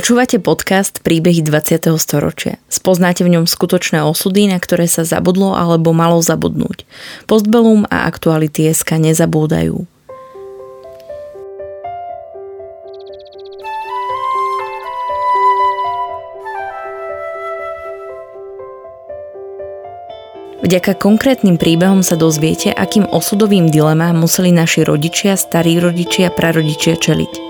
Počúvate podcast Príbehy 20. storočia. Spoznáte v ňom skutočné osudy, na ktoré sa zabudlo alebo malo zabudnúť. Postbellum a aktuality SK nezabúdajú. Vďaka konkrétnym príbehom sa dozviete, akým osudovým dilemám museli naši rodičia, starí rodičia, prarodičia čeliť.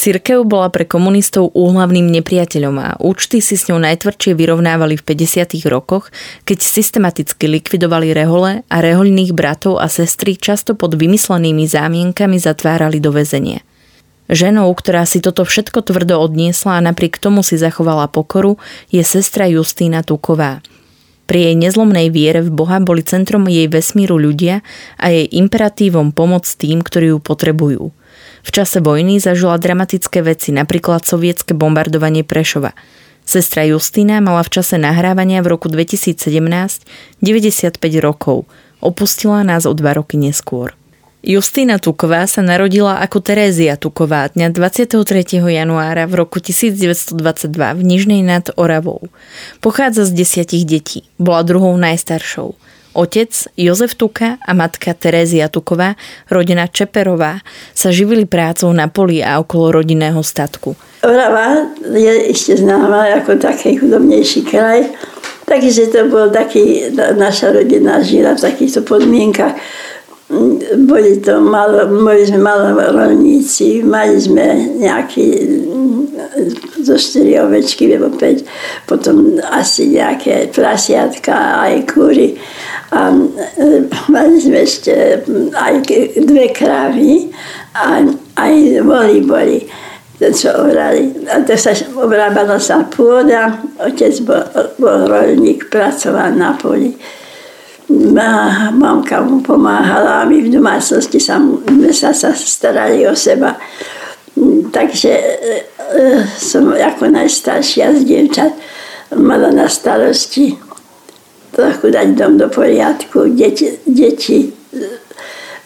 Cirkev bola pre komunistov úhlavným nepriateľom a účty si s ňou najtvrdšie vyrovnávali v 50. rokoch, keď systematicky likvidovali rehole a rehoľných bratov a sestry často pod vymyslenými zámienkami zatvárali do väzenia. Ženou, ktorá si toto všetko tvrdo odniesla a napriek tomu si zachovala pokoru, je sestra Justína Tuková. Pri jej nezlomnej viere v Boha boli centrom jej vesmíru ľudia a jej imperatívom pomoc tým, ktorí ju potrebujú – v čase vojny zažila dramatické veci, napríklad sovietské bombardovanie Prešova. Sestra Justína mala v čase nahrávania v roku 2017 95 rokov. Opustila nás o dva roky neskôr. Justína Tuková sa narodila ako Terézia Tuková dňa 23. januára v roku 1922 v Nižnej nad Oravou. Pochádza z desiatich detí. Bola druhou najstaršou. Otec Jozef Tuka a matka Terézia Tuková, rodina Čeperová, sa živili prácou na poli a okolo rodinného statku. Orava je ešte známa ako taký chudobnejší kraj, takže to bol taký, naša rodina žila v takýchto podmienkach. Boli to malo, boli sme malo rolníci, mali sme nejaký zo 4 ovečky, alebo 5, potom asi nejaké prasiatka, aj kúry. A e, mali sme ešte aj dve krávy a aj voli boli čo obrali. A to sa obrábala sa pôda, otec bol, bol rolník, pracoval na poli. A mamka mu pomáhala a my v domácnosti sa, sa, sa starali o seba. Takže e, e, som ako najstaršia z dievčat mala na starosti trochu dať dom do poriadku, deti, deti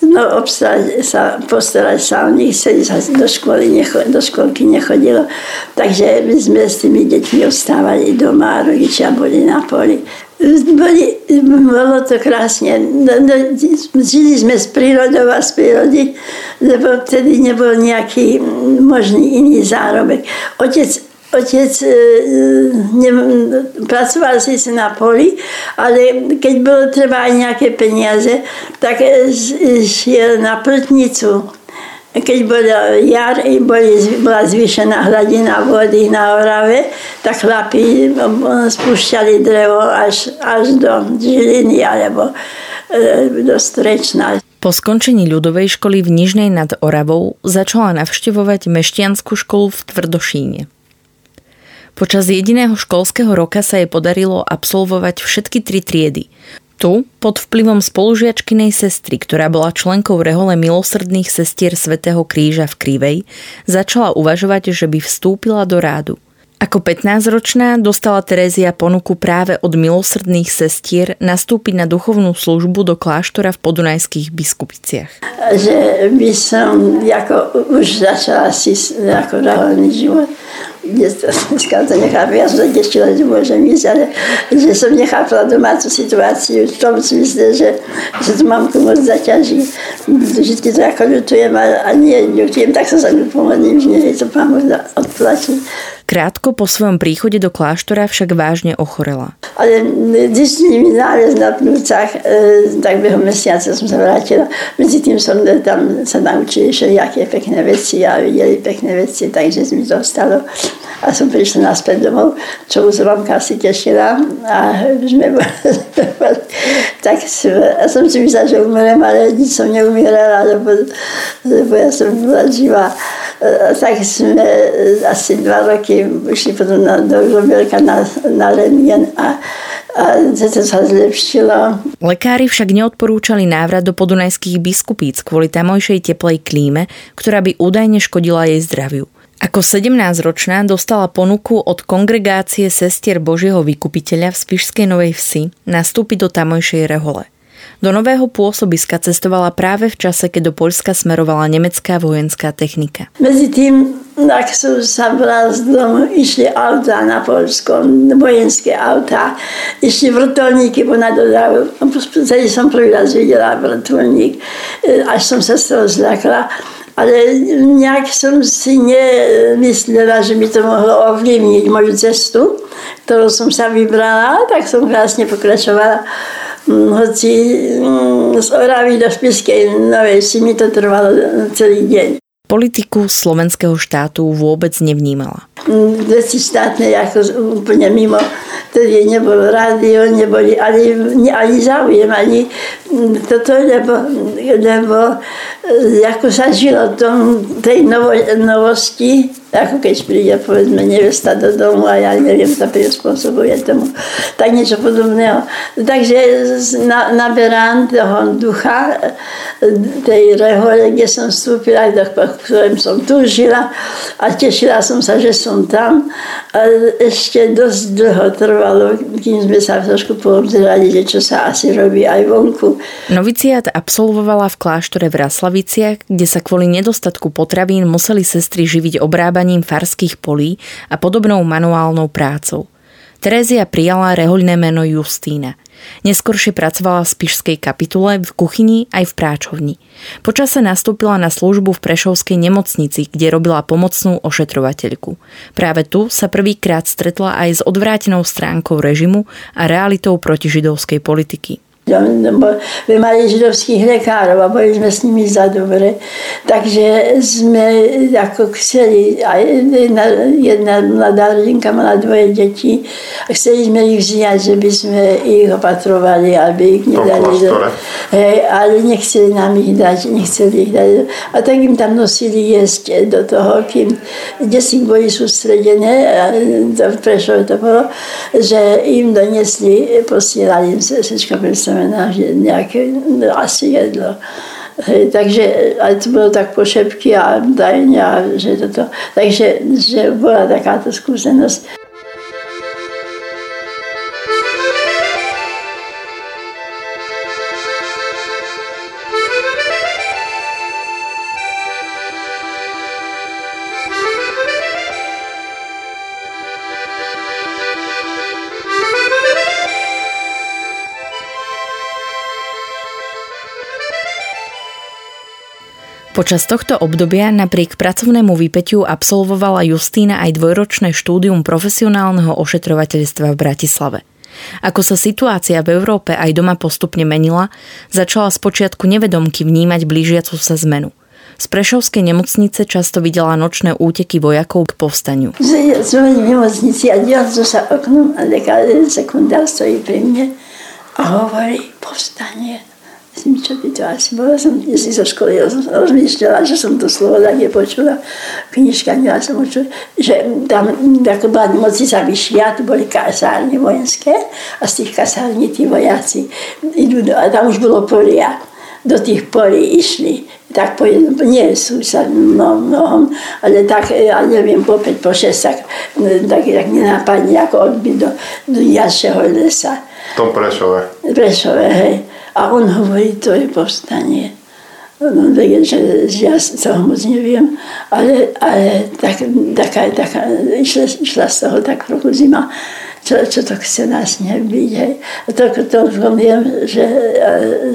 no obstarať sa, postarať sa o nich, sa do, školy, necho, do školky nechodilo. Takže my sme s tými deťmi ostávali doma a rodičia boli na poli. Boli, bolo to krásne. No, no, žili sme z prírodou a z prírody, lebo vtedy nebol nejaký možný iný zárobek. Otec otec e, ne, pracoval síce na poli, ale keď bolo treba aj nejaké peniaze, tak šiel na pltnicu. Keď bola jar, boli, bola zvýšená hladina vody na Orave, tak chlapi spúšťali drevo až, až do Žiliny alebo e, do Strečna. Po skončení ľudovej školy v Nižnej nad Oravou začala navštevovať meštianskú školu v Tvrdošíne. Počas jediného školského roka sa jej podarilo absolvovať všetky tri triedy. Tu, pod vplyvom spolužiačkinej sestry, ktorá bola členkou rehole milosrdných sestier Svetého kríža v Krivej, začala uvažovať, že by vstúpila do rádu. Ako 15-ročná dostala Terézia ponuku práve od milosrdných sestier nastúpiť na duchovnú službu do kláštora v podunajských biskupiciach. Že by som ako, už začala si ako reálny život dneska to nechápem, ja som sa tešila, že môžem ísť, ale že som nechápala domácu situáciu v tom smysle, že, že to mamku moc zaťaží. Vždy to ako ľutujem a, a nie ľutujem, tak sa sa mi pomodlím, že nie je to pán odplačiť. Krátko po svojom príchode do kláštora však vážne ochorela. Ale zistili mi nález na plúcach, e, tak behom mesiaca som sa vrátila. Medzi tým som tam sa naučili všelijaké pekné veci a videli pekné veci, takže mi to stalo. A som prišla naspäť domov, čo už mamka si tešila. A sme tak a som si myslela, že umrem, ale nič som neumierala, lebo, lebo ja som bola živá. E, tak sme asi dva roky išli potom na, do Žobielka na, na Renien a, a to sa zlepšilo. Lekári však neodporúčali návrat do podunajských biskupíc kvôli tamojšej teplej klíme, ktorá by údajne škodila jej zdraviu. Ako 17-ročná dostala ponuku od kongregácie sestier Božieho vykupiteľa v Spišskej Novej Vsi nastúpiť do tamojšej rehole. Do nového pôsobiska cestovala práve v čase, keď do Poľska smerovala nemecká vojenská technika. Medzi tým, ak som sa domu, išli autá na Polsko, vojenské autá, išli vrtulníky ponad Odavu. Vtedy som prvý raz videla vrtulník, e, až som sa z toho zľakla. Ale nejak som si nemyslela, že by to mohlo ovlivniť moju cestu, ktorú som sa vybrala, tak som krásne pokračovala hoci mm, z Oravy do Spiskej Novej si mi to trvalo celý deň. Politiku slovenského štátu vôbec nevnímala. Mm, veci štátne ako úplne mimo. Tedy nebolo rádio, neboli ani, ani záujem, ani toto, lebo, lebo e, ako sa žilo tom, tej novo, novosti, ako keď príde povedzme nevesta do domu a ja neviem, sa prispôsobuje tomu, tak niečo podobného. Takže na, naberám toho ducha tej rehole, kde som vstúpila, do ktorým som túžila a tešila som sa, že som tam. A ešte dosť dlho trvalo, kým sme sa trošku poobzerali, že čo sa asi robí aj vonku. Noviciát absolvovala v kláštore v Raslaviciach, kde sa kvôli nedostatku potravín museli sestry živiť obrábať obrábaním farských polí a podobnou manuálnou prácou. Terézia prijala rehoľné meno Justína. Neskôršie pracovala v spišskej kapitule, v kuchyni aj v práčovni. Počase nastúpila na službu v Prešovskej nemocnici, kde robila pomocnú ošetrovateľku. Práve tu sa prvýkrát stretla aj s odvrátenou stránkou režimu a realitou protižidovskej politiky my mali židovských lekárov a boli sme s nimi za dobre. Takže sme ako chceli, jedna, jedna mladá rodinka mala dvoje deti a chceli sme ich vziať, že by sme ich opatrovali, aby ich nedali do... Hej, ale nechceli nám ich dať, nechceli ich dať. A tak im tam nosili jesť do toho, kým desi boli sústredené, to Prešove to bolo, že im donesli, posielali im predstav znamená, že nejaké asi jedlo. Takže aj to bolo tak pošepky a dajňa, že toto. Takže že bola takáto skúsenosť. Počas tohto obdobia napriek pracovnému výpeťu absolvovala Justína aj dvojročné štúdium profesionálneho ošetrovateľstva v Bratislave. Ako sa situácia v Európe aj doma postupne menila, začala spočiatku nevedomky vnímať blížiacu sa zmenu. Z Prešovskej nemocnice často videla nočné úteky vojakov k povstaniu. Som v nemocnici a díval som sa oknom a lekár sekundár stojí pri mne a hovorí povstanie si čo by to asi bolo, som si zo školy rozmýšľala, že som to slovo tak nepočula. Knižka mala som počula, že tam ako bola nemocnica vyššia, tu boli kasárne vojenské a z tých kasární tí vojaci idú, a tam už bolo polia. Do tých polí išli tak po jednom, nie sú sa no, mnohom, ale tak, ja neviem, po 5, po 6, tak, tak, tak nenápadne ako odbyť do, do jašeho lesa. V tom Prešove. Prešove, hej. A on hovorí, to je povstanie. No, že, že ja toho moc neviem, ale, ale tak, taká, taká, išla, išla z toho tak trochu zima, čo, čo to chce nás nebyť. Hej. A to, to viem, že,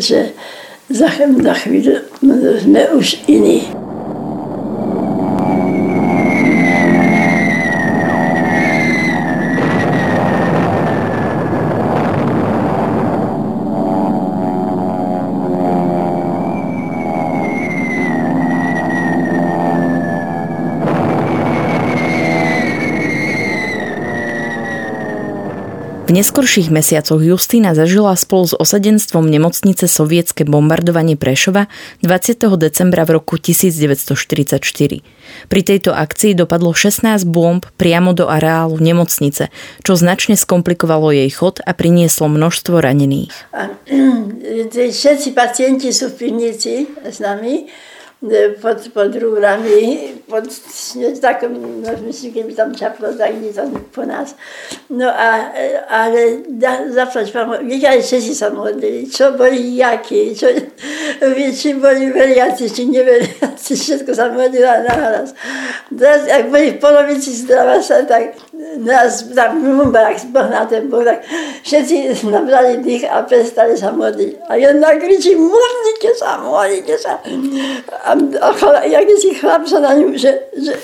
že za, za chvíľu sme už iní. V neskorších mesiacoch Justína zažila spolu s osadenstvom nemocnice sovietske bombardovanie Prešova 20. decembra v roku 1944. Pri tejto akcii dopadlo 16 bomb priamo do areálu nemocnice, čo značne skomplikovalo jej chod a prinieslo množstvo ranených. Všetci pacienti sú v pivnici s nami pod, pod rúrami, pod takom, no myslím, keby tam čaplo, tak nie to po nás. No a, ale da, zaplať vám, viete, aj všetci sa modlili, čo boli jakí, čo, či boli veriaci, či neveriaci, všetko sa modlila naraz. Teraz, ak boli v polovici zdrava sa, tak nás tam Mumbarak, Boh na ten Boh, tak všetci nabrali dých a prestali sa modliť. A jedna kričí, modlite sa, modlite sa a, a chala, si chlap sa na ňu, že, že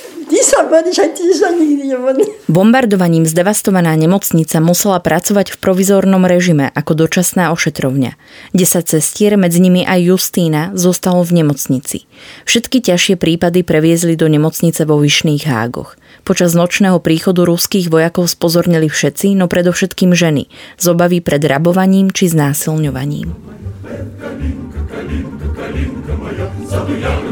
Bombardovaním zdevastovaná nemocnica musela pracovať v provizornom režime ako dočasná ošetrovňa. 10 sestier, medzi nimi aj Justína, zostalo v nemocnici. Všetky ťažšie prípady previezli do nemocnice vo Vyšných Hágoch. Počas nočného príchodu ruských vojakov spozornili všetci, no predovšetkým ženy, z obavy pred rabovaním či znásilňovaním. Kalinka, kalinka, kalinka moja,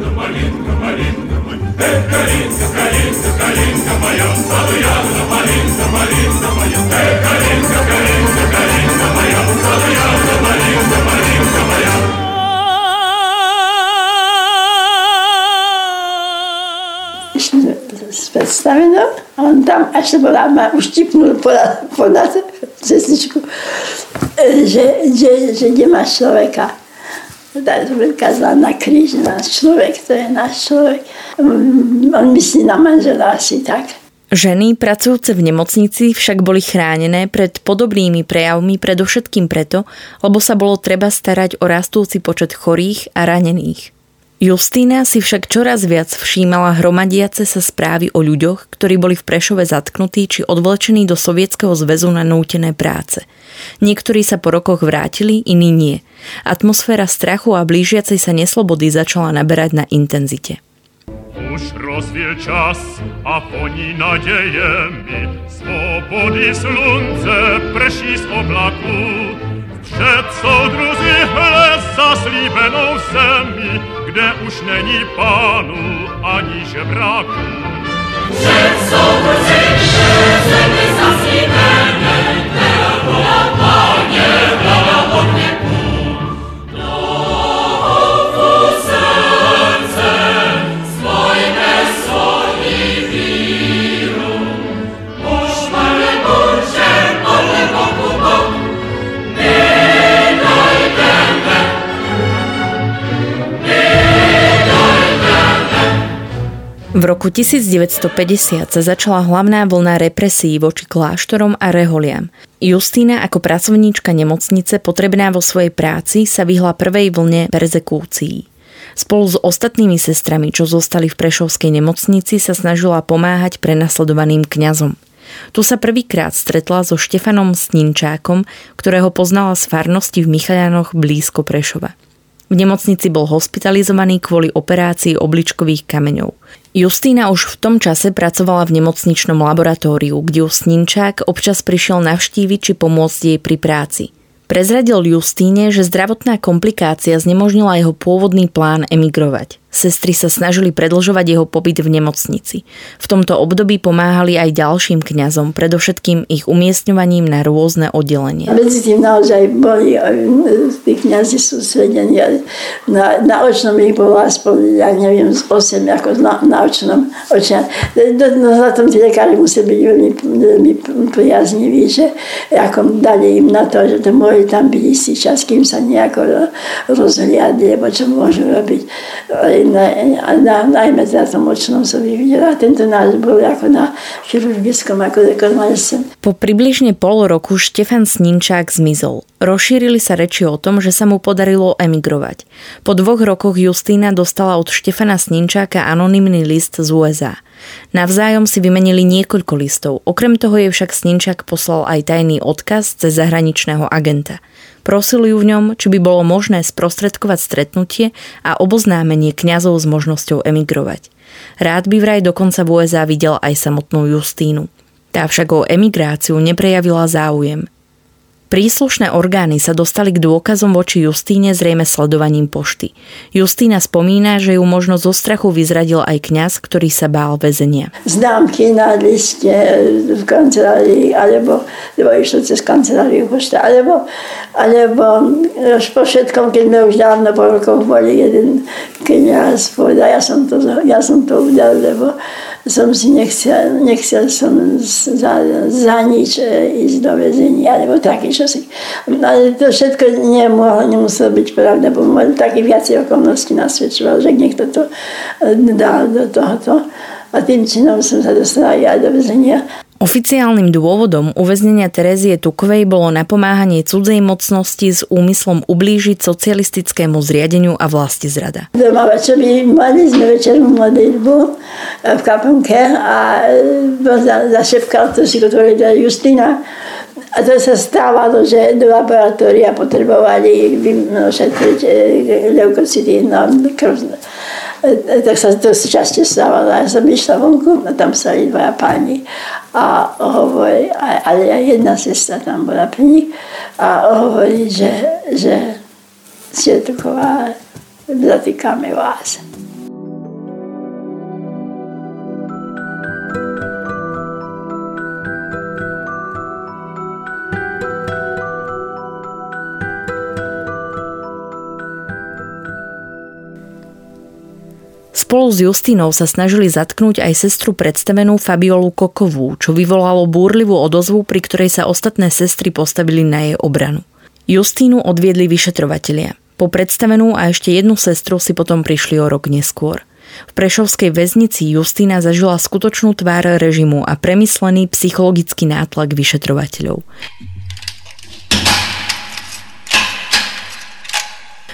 Эх, калинка, калинка, калинка моя, саду ягода, малинка, малинка моя. Эх, калинка, калинка, калинка моя, саду ягода, малинка, малинка моя. Przedstawieno, on tam aż to była, ma uścipnął ponad, ponad cestyczku, że, że, że nie ma człowieka. Wykazał na krzyż nasz człowiek, to jest nasz człowiek. On myslí na manžela asi tak. Ženy pracujúce v nemocnici však boli chránené pred podobnými prejavmi predovšetkým preto, lebo sa bolo treba starať o rastúci počet chorých a ranených. Justína si však čoraz viac všímala hromadiace sa správy o ľuďoch, ktorí boli v Prešove zatknutí či odvlečení do Sovietskeho zväzu na nútené práce. Niektorí sa po rokoch vrátili, iní nie. Atmosféra strachu a blížiacej sa neslobody začala naberať na intenzite. Už rozwie čas a poni nadziejemi Swobody slunce prešli z oblaku Przed są drudzy zaslíbenou zemi kde už není pánu ani žebraku. Před souboři zemi zaslíbené, která byla páně, hlava V roku 1950 sa začala hlavná vlna represí voči kláštorom a reholiam. Justína ako pracovníčka nemocnice potrebná vo svojej práci sa vyhla prvej vlne perzekúcií. Spolu s ostatnými sestrami, čo zostali v Prešovskej nemocnici, sa snažila pomáhať prenasledovaným kňazom. Tu sa prvýkrát stretla so Štefanom Sninčákom, ktorého poznala z farnosti v Michalianoch blízko Prešova. V nemocnici bol hospitalizovaný kvôli operácii obličkových kameňov. Justína už v tom čase pracovala v nemocničnom laboratóriu, kde ju Sninčák občas prišiel navštíviť či pomôcť jej pri práci. Prezradil Justíne, že zdravotná komplikácia znemožnila jeho pôvodný plán emigrovať. Sestry sa snažili predlžovať jeho pobyt v nemocnici. V tomto období pomáhali aj ďalším kňazom, predovšetkým ich umiestňovaním na rôzne oddelenia. Medzi tým naozaj boli tí kňazi sústredení. Na, na očnom ich bolo aspoň, ja neviem, z 8 ako na, na očnom. Očia. No, na tom tí lekári museli byť veľmi, veľmi prijazniví, že ako dali im na to, že to mohli tam byť istý čas, kým sa nejako rozhliadli, alebo čo môžu robiť na, na, najmä za tom očnom som ich videla. Tento náš bol ako na chirurgickom, ako rekonvalescent. Po približne pol roku Štefan Sninčák zmizol. Rozšírili sa reči o tom, že sa mu podarilo emigrovať. Po dvoch rokoch Justína dostala od Štefana Sninčáka anonymný list z USA. Navzájom si vymenili niekoľko listov. Okrem toho je však Sninčák poslal aj tajný odkaz cez zahraničného agenta – Prosili ju v ňom, či by bolo možné sprostredkovať stretnutie a oboznámenie kňazov s možnosťou emigrovať. Rád by vraj dokonca v USA videl aj samotnú Justínu. Tá však o emigráciu neprejavila záujem. Príslušné orgány sa dostali k dôkazom voči Justíne zrejme sledovaním pošty. Justína spomína, že ju možno zo strachu vyzradil aj kňaz, ktorý sa bál väzenia. Známky na liste v kancelárii, alebo, alebo išlo cez kanceláriu pošta, alebo, alebo už po všetkom, keď sme už dávno po rokoch boli, jeden kniaz povedal, ja som to, ja som to udal, lebo som si nechcel, nechcel som za, za nič e, ísť do väzenia, alebo také čosi. Ale to všetko nemohlo, nemuselo byť pravda, bo také viacej okolností nasvedčoval, že niekto to e, dal do tohoto. A tým činom som sa dostala aj do väzenia. Oficiálnym dôvodom uväznenia Terezie Tukovej bolo napomáhanie cudzej mocnosti s úmyslom ublížiť socialistickému zriadeniu a vlasti zrada. Doma večeri mali sme večernú modlitbu v kaponke a e, zašepkal to si, Justina. A to sa stávalo, že do laboratória potrebovali vyšetriť e, leukocity na krv tak sa to časte stávalo. Ja som išla vonku a tam sa dvaja páni a hovorí, ale jedna sestra tam bola pri nich a hovorí, že, že Svietoková zatýkame vás. Spolu s Justínou sa snažili zatknúť aj sestru predstavenú Fabiolu Kokovú, čo vyvolalo búrlivú odozvu, pri ktorej sa ostatné sestry postavili na jej obranu. Justínu odviedli vyšetrovatelia. Po predstavenú a ešte jednu sestru si potom prišli o rok neskôr. V Prešovskej väznici Justína zažila skutočnú tvár režimu a premyslený psychologický nátlak vyšetrovateľov.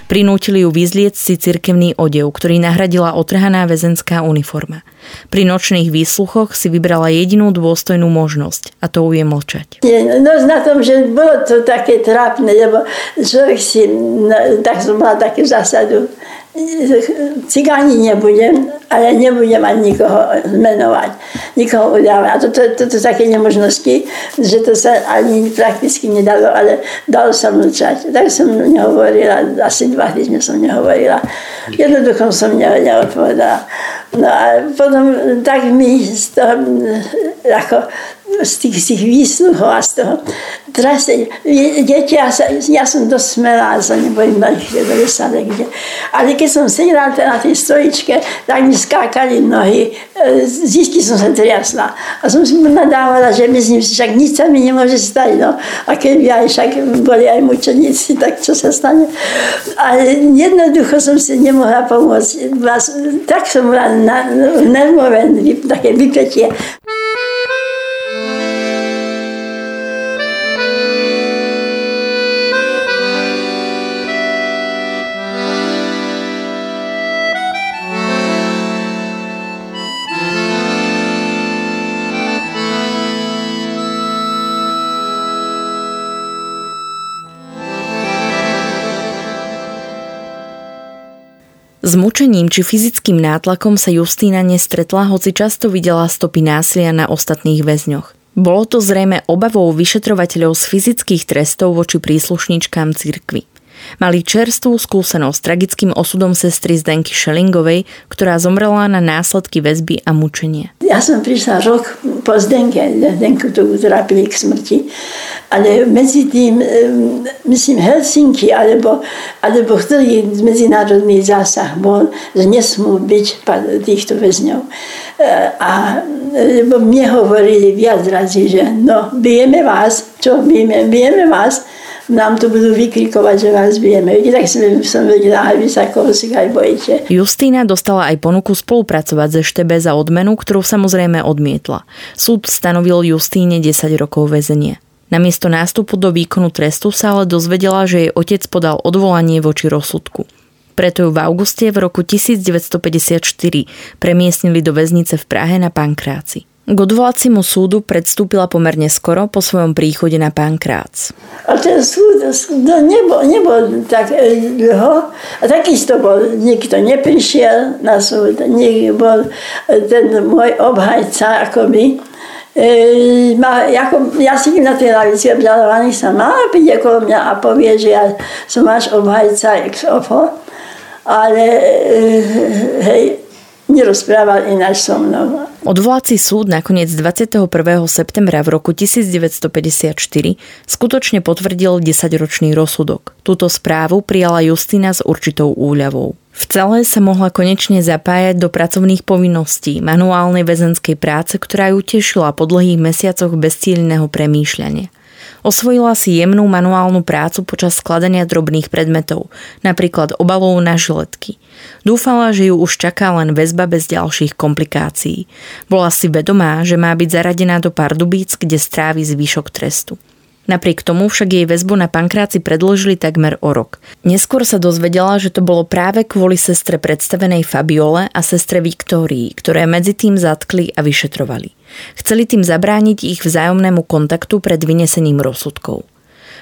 Prinútili ju vyzlieť si cirkevný odev, ktorý nahradila otrhaná väzenská uniforma. Pri nočných výsluchoch si vybrala jedinú dôstojnú možnosť a to je mlčať. No na tom, že bolo to také trápne, lebo človek si, tak som mala takú zásadu, cigáni nebudem, ale nebudem ani nikoho menovať, nikoho udávať. A toto, toto také nemožnosti, že to sa ani prakticky nedalo, ale dalo sa mlčať. Tak som nehovorila, asi dva týždne som nehovorila. Jednoducho som ne, neodpovedala. No a potom tak mi toho, ako z tých, z tých výsluhov a z toho trase, deti, ja, sa, ja som dosť smelá, sa nebojím mať do lesa kde. Ale keď som sedela na tej stojičke, tak mi skákali nohy, e, zisky som sa triasla. A som si nadávala, že myslím si, však nič sa mi nemôže stať. No. A keby aj však boli aj mučeníci, tak čo sa stane. Ale jednoducho som si nemohla pomôcť. Tak som bola na, nervové, také vypetie. S mučením či fyzickým nátlakom sa Justína nestretla, hoci často videla stopy násilia na ostatných väzňoch. Bolo to zrejme obavou vyšetrovateľov z fyzických trestov voči príslušničkám cirkvy. Mali čerstvú skúsenosť s tragickým osudom sestry Zdenky Šelingovej, ktorá zomrela na následky väzby a mučenie. Ja som prišla rok po Zdenke, Zdenku to utrapili k smrti, ale medzi tým, myslím, Helsinki alebo, alebo ktorý medzinárodný zásah bol, že nesmú byť týchto väzňov. E, a lebo mne hovorili viac razy, že no, bijeme vás, čo bijeme, bijeme vás, nám to budú vykrikovať, že vás bijeme. Tak som vedela, aj vy sa koho si aj bojíte. Justína dostala aj ponuku spolupracovať ze Štebe za odmenu, ktorú samozrejme odmietla. Súd stanovil Justíne 10 rokov väzenia. Namiesto nástupu do výkonu trestu sa ale dozvedela, že jej otec podal odvolanie voči rozsudku. Preto ju v auguste v roku 1954 premiestnili do väznice v Prahe na Pankráci. K odvolacimu súdu predstúpila pomerne skoro po svojom príchode na Pankrác. A ten súd no, nebol, nebol tak e, dlho. A takisto bol, nikto neprišiel na súd, nikto bol e, ten môj obhajca akoby E, ma, jako, ja sedím na tej lavici obžalovaných sa mala príde okolo mňa a povie, že ja som váš obhajca ex ofo, ale e, hej, nerozprával ináč so mnou. Odvolací súd nakoniec 21. septembra v roku 1954 skutočne potvrdil 10-ročný rozsudok. Túto správu prijala Justina s určitou úľavou. V celé sa mohla konečne zapájať do pracovných povinností manuálnej väzenskej práce, ktorá ju tešila po dlhých mesiacoch bezcílneho premýšľania. Osvojila si jemnú manuálnu prácu počas skladania drobných predmetov, napríklad obalov na žiletky. Dúfala, že ju už čaká len väzba bez ďalších komplikácií. Bola si vedomá, že má byť zaradená do Pardubíc, kde strávi zvyšok trestu. Napriek tomu však jej väzbu na pankráci predložili takmer o rok. Neskôr sa dozvedela, že to bolo práve kvôli sestre predstavenej Fabiole a sestre Viktórii, ktoré medzi tým zatkli a vyšetrovali. Chceli tým zabrániť ich vzájomnému kontaktu pred vynesením rozsudkov.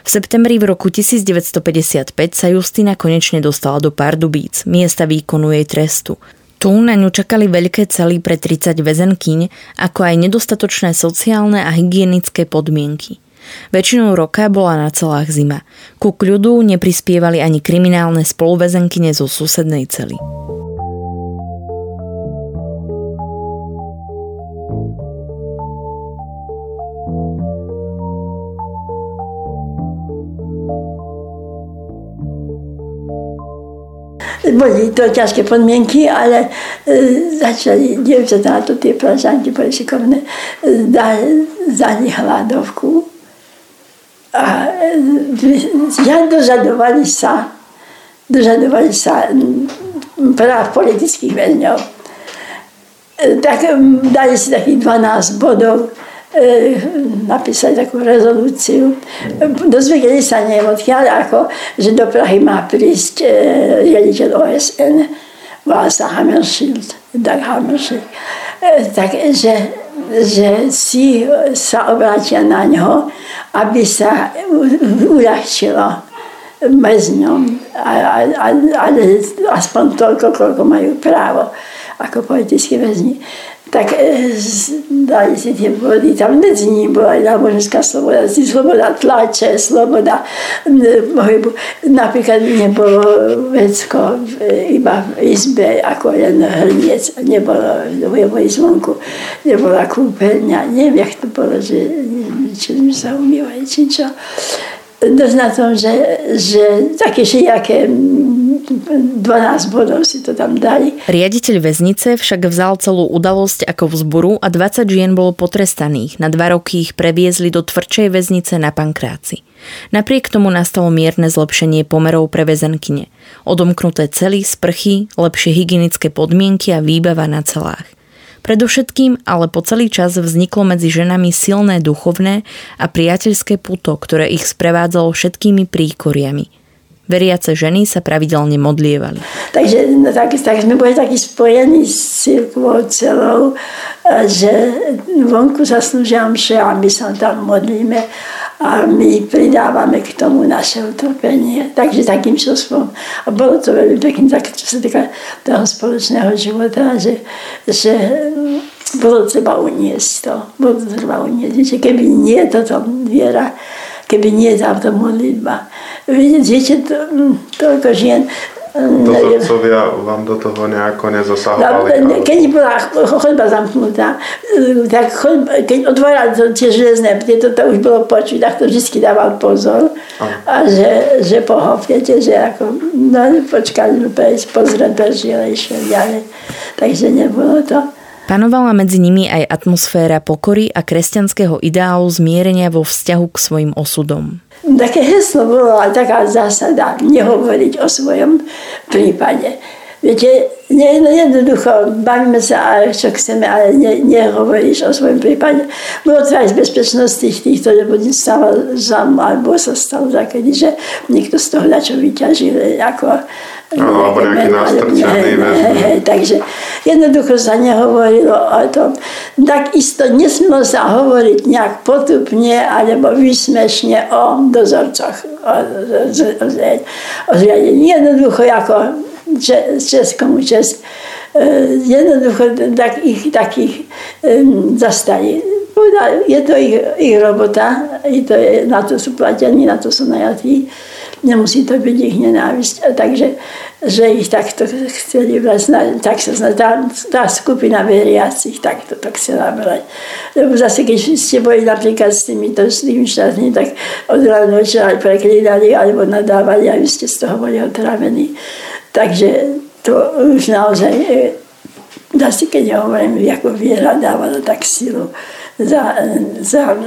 V septembri v roku 1955 sa Justina konečne dostala do Pardubíc, miesta výkonu jej trestu. Tu na ňu čakali veľké cely pre 30 väzenkyň, ako aj nedostatočné sociálne a hygienické podmienky. Väčšinou roka bola na celách zima. Ku kľudu neprispievali ani kriminálne spoluväzenkyne zo susednej cely. Boli to ťažké podmienky, ale e, začali dievčatá, to tie plažanky boli šikovné, e, dali, dali hladovku a ja dožadovali sa, dožadovali sa práv politických väzňov. Tak dali si takých 12 bodov, napísať takú rezolúciu. Dozvedeli sa neviem odkiaľ, ako, že do Prahy má prísť riaditeľ OSN, volá sa Hammerschild, Dag Hammerschild. Takže že si sa obrátia na ňo, aby sa uľahčilo väzňom, ale aspoň toľko, koľko majú právo ako politickí väzni tak e, dali si tie body, tam nimi bola aj náboženská sloboda, sloboda tlače, sloboda pohybu. Napríklad nebolo vecko iba v izbe ako len hrniec, nebolo boli zvonku, nebola kúpeľňa, neviem, jak to bolo, že či sa umývali, či čo. Dosť na tom, že, že také 12 bodov si to tam dali. Riaditeľ väznice však vzal celú udalosť ako vzboru a 20 žien bolo potrestaných. Na dva roky ich previezli do tvrdšej väznice na Pankráci. Napriek tomu nastalo mierne zlepšenie pomerov pre väzenkyne. Odomknuté cely, sprchy, lepšie hygienické podmienky a výbava na celách. Predovšetkým ale po celý čas vzniklo medzi ženami silné duchovné a priateľské puto, ktoré ich sprevádzalo všetkými príkoriami – Veriace ženy sa pravidelne modlievali. Takže no, tak, tak sme boli takí spojení s cirkvou celou, že vonku sa slúžia mše a my sa tam modlíme a my pridávame k tomu naše utrpenie. Takže takým spôsobom. A bolo to veľmi pekné, tak, čo sa týka toho spoločného života, že, že bolo treba uniesť to. Bolo treba uniesť. Že keby nie toto viera, keby nie táto modlitba. Viete, to, toľko žien to otcovia vám do toho nejako nezasahovali? No, keď bola chodba zamknutá, tak chodba, keď otvorila to, tie železné tieto, to už bolo počuť, tak to vždy dával pozor. A, a že, že pohopiete, že ako, no počkali, prejsť, pozrieť, išiel ďalej. Takže nebolo to. Panovala medzi nimi aj atmosféra pokory a kresťanského ideálu zmierenia vo vzťahu k svojim osudom. Také heslo bolo taká zásada nehovoriť o svojom prípade. Viete, nie, no jednoducho, bavíme sa, čo chceme, ale ne, nehovoríš o svojom prípade. Bolo to aj z bezpečnosti týchto, lebo stalo zam, alebo sa stalo takedy, že niekto z toho čo vyťažil, ako No, alebo nejaký nástrčený Takže jednoducho sa nehovorilo o tom. Tak isto nesmelo sa hovoriť nejak potupne alebo vysmešne o dozorcoch, o, o, o zriadení. Jednoducho ako českomu čest. E, jednoducho tak ich, takých zastali je to ich, ich robota, je to, na to sú platení, na to sú najatí. Nemusí to byť ich nenávisť. Takže že ich takto chceli vlastne, tak sa tá, tá skupina veriacich takto to chcela brať. Lebo zase, keď ste boli napríklad s týmito, s tými štátmi, tak od rána večera preklínali alebo nadávali a ste z toho boli otrávení. Takže to už naozaj, zase keď hovorím, ako viera dávala tak silu za, za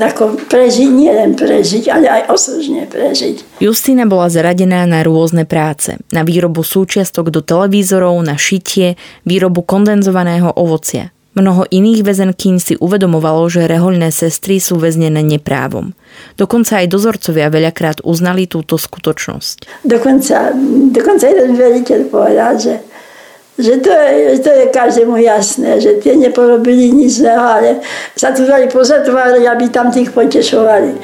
ako prežiť, nie len prežiť, ale aj osožne prežiť. Justína bola zaradená na rôzne práce. Na výrobu súčiastok do televízorov, na šitie, výrobu kondenzovaného ovocia. Mnoho iných väzenkyň si uvedomovalo, že rehoľné sestry sú väznené neprávom. Dokonca aj dozorcovia veľakrát uznali túto skutočnosť. Dokonca, dokonca jeden veliteľ povedal, že že to je, to je každému jasné, že tie neporobili nič zlého, ale sa tu dali pozatvárať, aby tam tých potešovali.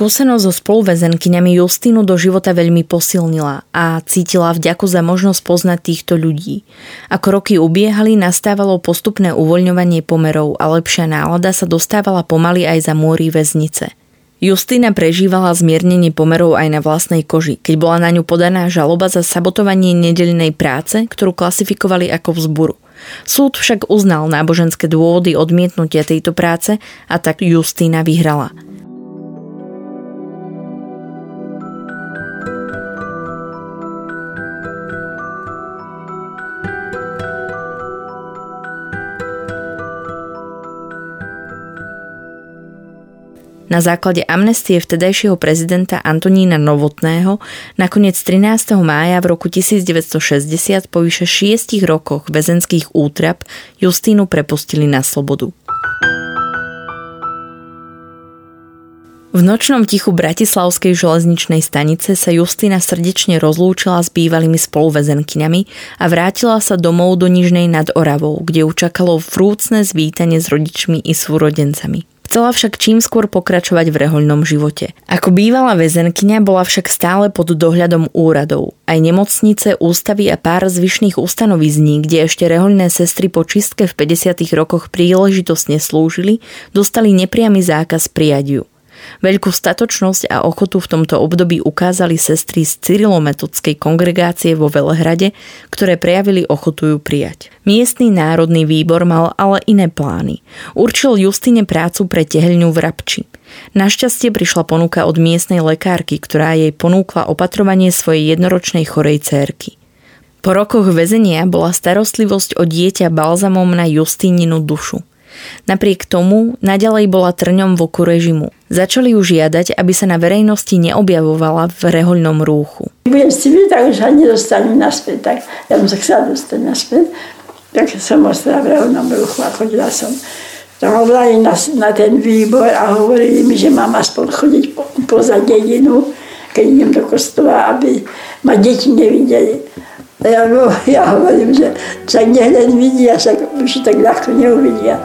Skúsenosť so spoluväzenkyňami Justínu do života veľmi posilnila a cítila vďaku za možnosť poznať týchto ľudí. Ako roky ubiehali, nastávalo postupné uvoľňovanie pomerov a lepšia nálada sa dostávala pomaly aj za múry väznice. Justína prežívala zmiernenie pomerov aj na vlastnej koži, keď bola na ňu podaná žaloba za sabotovanie nedelnej práce, ktorú klasifikovali ako vzburu. Súd však uznal náboženské dôvody odmietnutia tejto práce a tak Justína vyhrala. Na základe amnestie vtedajšieho prezidenta Antonína Novotného nakoniec 13. mája v roku 1960 po vyše 6 rokoch väzenských útrap Justínu prepustili na slobodu. V nočnom tichu Bratislavskej železničnej stanice sa Justina srdečne rozlúčila s bývalými spoluväzenkyňami a vrátila sa domov do Nižnej nad Oravou, kde ju čakalo vrúcne zvítanie s rodičmi i súrodencami. Chcela však čím skôr pokračovať v rehoľnom živote. Ako bývalá väzenkyňa bola však stále pod dohľadom úradov. Aj nemocnice, ústavy a pár zvyšných ustanovizní, kde ešte rehoľné sestry po čistke v 50. rokoch príležitosne slúžili, dostali nepriamy zákaz prijať ju. Veľkú statočnosť a ochotu v tomto období ukázali sestry z Cyrilometodskej kongregácie vo Velehrade, ktoré prejavili ochotu ju prijať. Miestny národný výbor mal ale iné plány. Určil Justine prácu pre tehelňu v Rabči. Našťastie prišla ponuka od miestnej lekárky, ktorá jej ponúkla opatrovanie svojej jednoročnej chorej cérky. Po rokoch väzenia bola starostlivosť o dieťa balzamom na Justíninu dušu. Napriek tomu naďalej bola trňom v oku režimu. Začali ju žiadať, aby sa na verejnosti neobjavovala v rehoľnom rúchu. Budem si byť, tak už ani dostanem naspäť. Tak ja som sa chcela dostať naspäť. Tak som ostala v rehoľnom rúchu a chodila som tam volali na, na ten výbor a hovorili mi, že mám aspoň chodiť po, poza dedinu, keď idem do kostola, aby ma deti nevideli. Ja, ja hovorím, že však len vidia, však už tak ľahko neuvidia.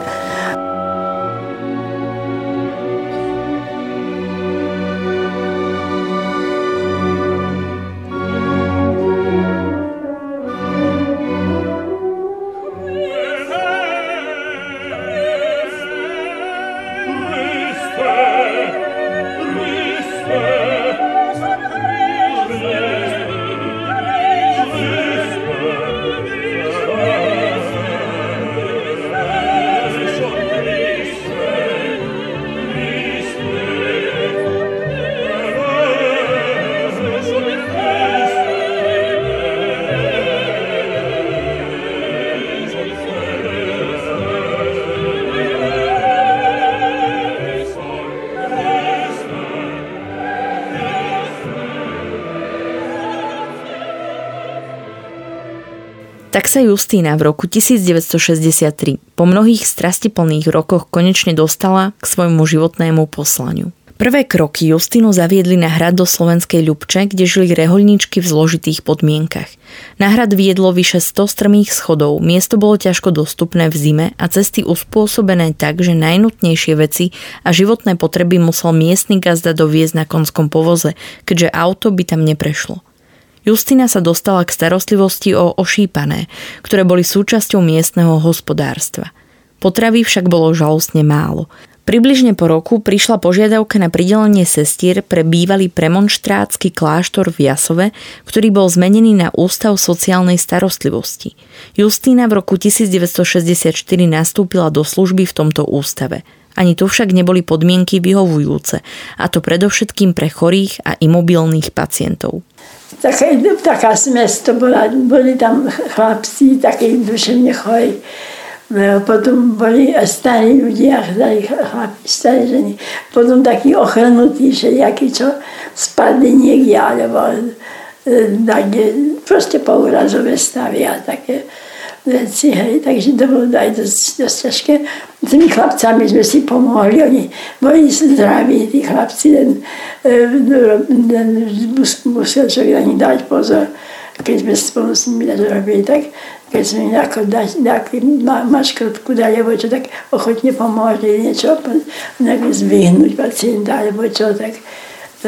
Sa Justína v roku 1963 po mnohých strastiplných rokoch konečne dostala k svojmu životnému poslaniu. Prvé kroky Justinu zaviedli na hrad do slovenskej Ľubče, kde žili reholníčky v zložitých podmienkach. Na hrad viedlo vyše 100 strmých schodov, miesto bolo ťažko dostupné v zime a cesty uspôsobené tak, že najnutnejšie veci a životné potreby musel miestny gazda doviezť na konskom povoze, keďže auto by tam neprešlo. Justina sa dostala k starostlivosti o ošípané, ktoré boli súčasťou miestneho hospodárstva. Potravy však bolo žalostne málo. Približne po roku prišla požiadavka na pridelenie sestier pre bývalý premonštrátsky kláštor v Jasove, ktorý bol zmenený na Ústav sociálnej starostlivosti. Justína v roku 1964 nastúpila do služby v tomto ústave. Ani tu však neboli podmienky vyhovujúce, a to predovšetkým pre chorých a imobilných pacientov. Taká, taká smes bola, boli tam chlapci, takí duševne chorí No, potom boli starí ľudia, starí chlapi, starí ženy. Potom takí ochrnutí všelijakí, čo spadli niekde, alebo také, proste pourazové stavy a také veci, hej. Takže to bolo aj dosť, dosť ťažké. S tými chlapcami sme si pomohli, oni boli zdraví, tí chlapci, ten, ten musel človek na nich dať pozor. Keď sme spolu s nimi robili, tak keď sme nejako dať, nejaký ma, maškrotku dali, alebo čo, tak ochotne pomôže niečo, nejak zvyhnúť pacienta, alebo čo, tak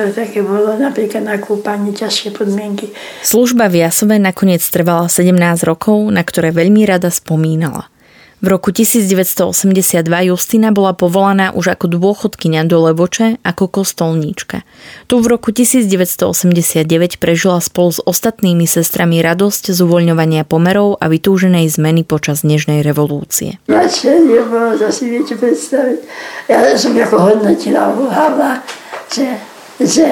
to také bolo napríklad na kúpaní ťažké podmienky. Služba v Jasove nakoniec trvala 17 rokov, na ktoré veľmi rada spomínala. V roku 1982 Justina bola povolaná už ako dôchodkyňa do Levoče ako kostolníčka. Tu v roku 1989 prežila spolu s ostatnými sestrami radosť z uvoľňovania pomerov a vytúženej zmeny počas Nežnej revolúcie. Načenie bolo zase viete predstaviť. Ja som ako hodnotila uháva, že, že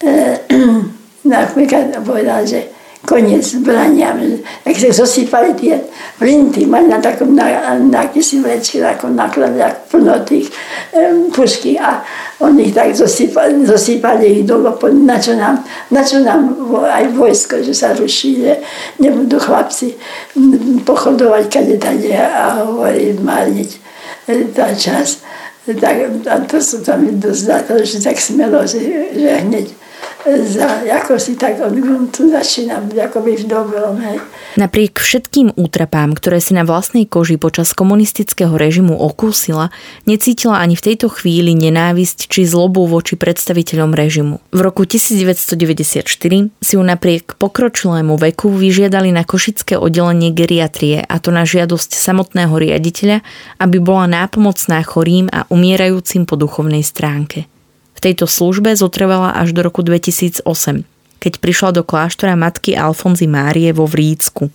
e, napríklad povedal, že koniec zbrania. Tak sa zosypali tie flinty, mali na takom, na, na si vlečke, ako naklade, ako plno tých um, pušky a oni ich tak zosypali, zosypali ich dolo, na čo nám, na čo nám aj vojsko, že sa ruší, že nebudú chlapci pochodovať kade tade a hovoriť, marniť e, tá čas. Tak, a to sú tam dosť že tak smelo, že, že hneď za, ako si tak od gruntu začínam byť ako byť v dobrom. Hej. Napriek všetkým útrapám, ktoré si na vlastnej koži počas komunistického režimu okúsila, necítila ani v tejto chvíli nenávisť či zlobu voči predstaviteľom režimu. V roku 1994 si ju napriek pokročilému veku vyžiadali na košické oddelenie geriatrie a to na žiadosť samotného riaditeľa, aby bola nápomocná chorým a umierajúcim po duchovnej stránke tejto službe zotrvala až do roku 2008, keď prišla do kláštora matky Alfonzy Márie vo Vrícku.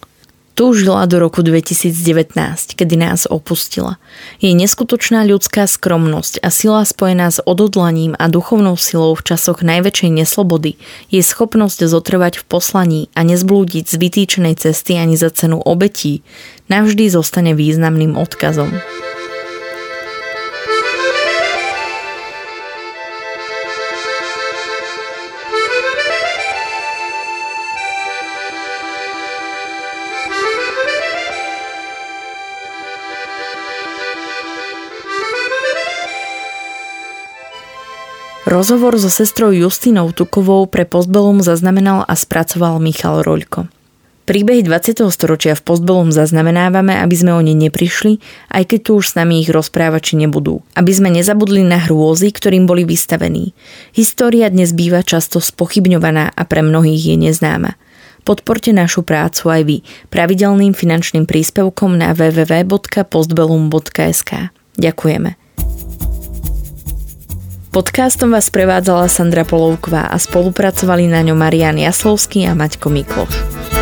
Tu žila do roku 2019, kedy nás opustila. Jej neskutočná ľudská skromnosť a sila spojená s odhodlaním a duchovnou silou v časoch najväčšej neslobody, jej schopnosť zotrvať v poslaní a nezblúdiť z vytýčenej cesty ani za cenu obetí, navždy zostane významným odkazom. Rozhovor so sestrou Justinou Tukovou pre Postbelum zaznamenal a spracoval Michal Roľko. Príbehy 20. storočia v Postbelum zaznamenávame, aby sme o ne neprišli, aj keď tu už s nami ich rozprávači nebudú. Aby sme nezabudli na hrôzy, ktorým boli vystavení. História dnes býva často spochybňovaná a pre mnohých je neznáma. Podporte našu prácu aj vy pravidelným finančným príspevkom na www.postbelum.sk. Ďakujeme. Podcastom vás prevádzala Sandra Polovková a spolupracovali na ňom Marian Jaslovský a Maťko Mikloš.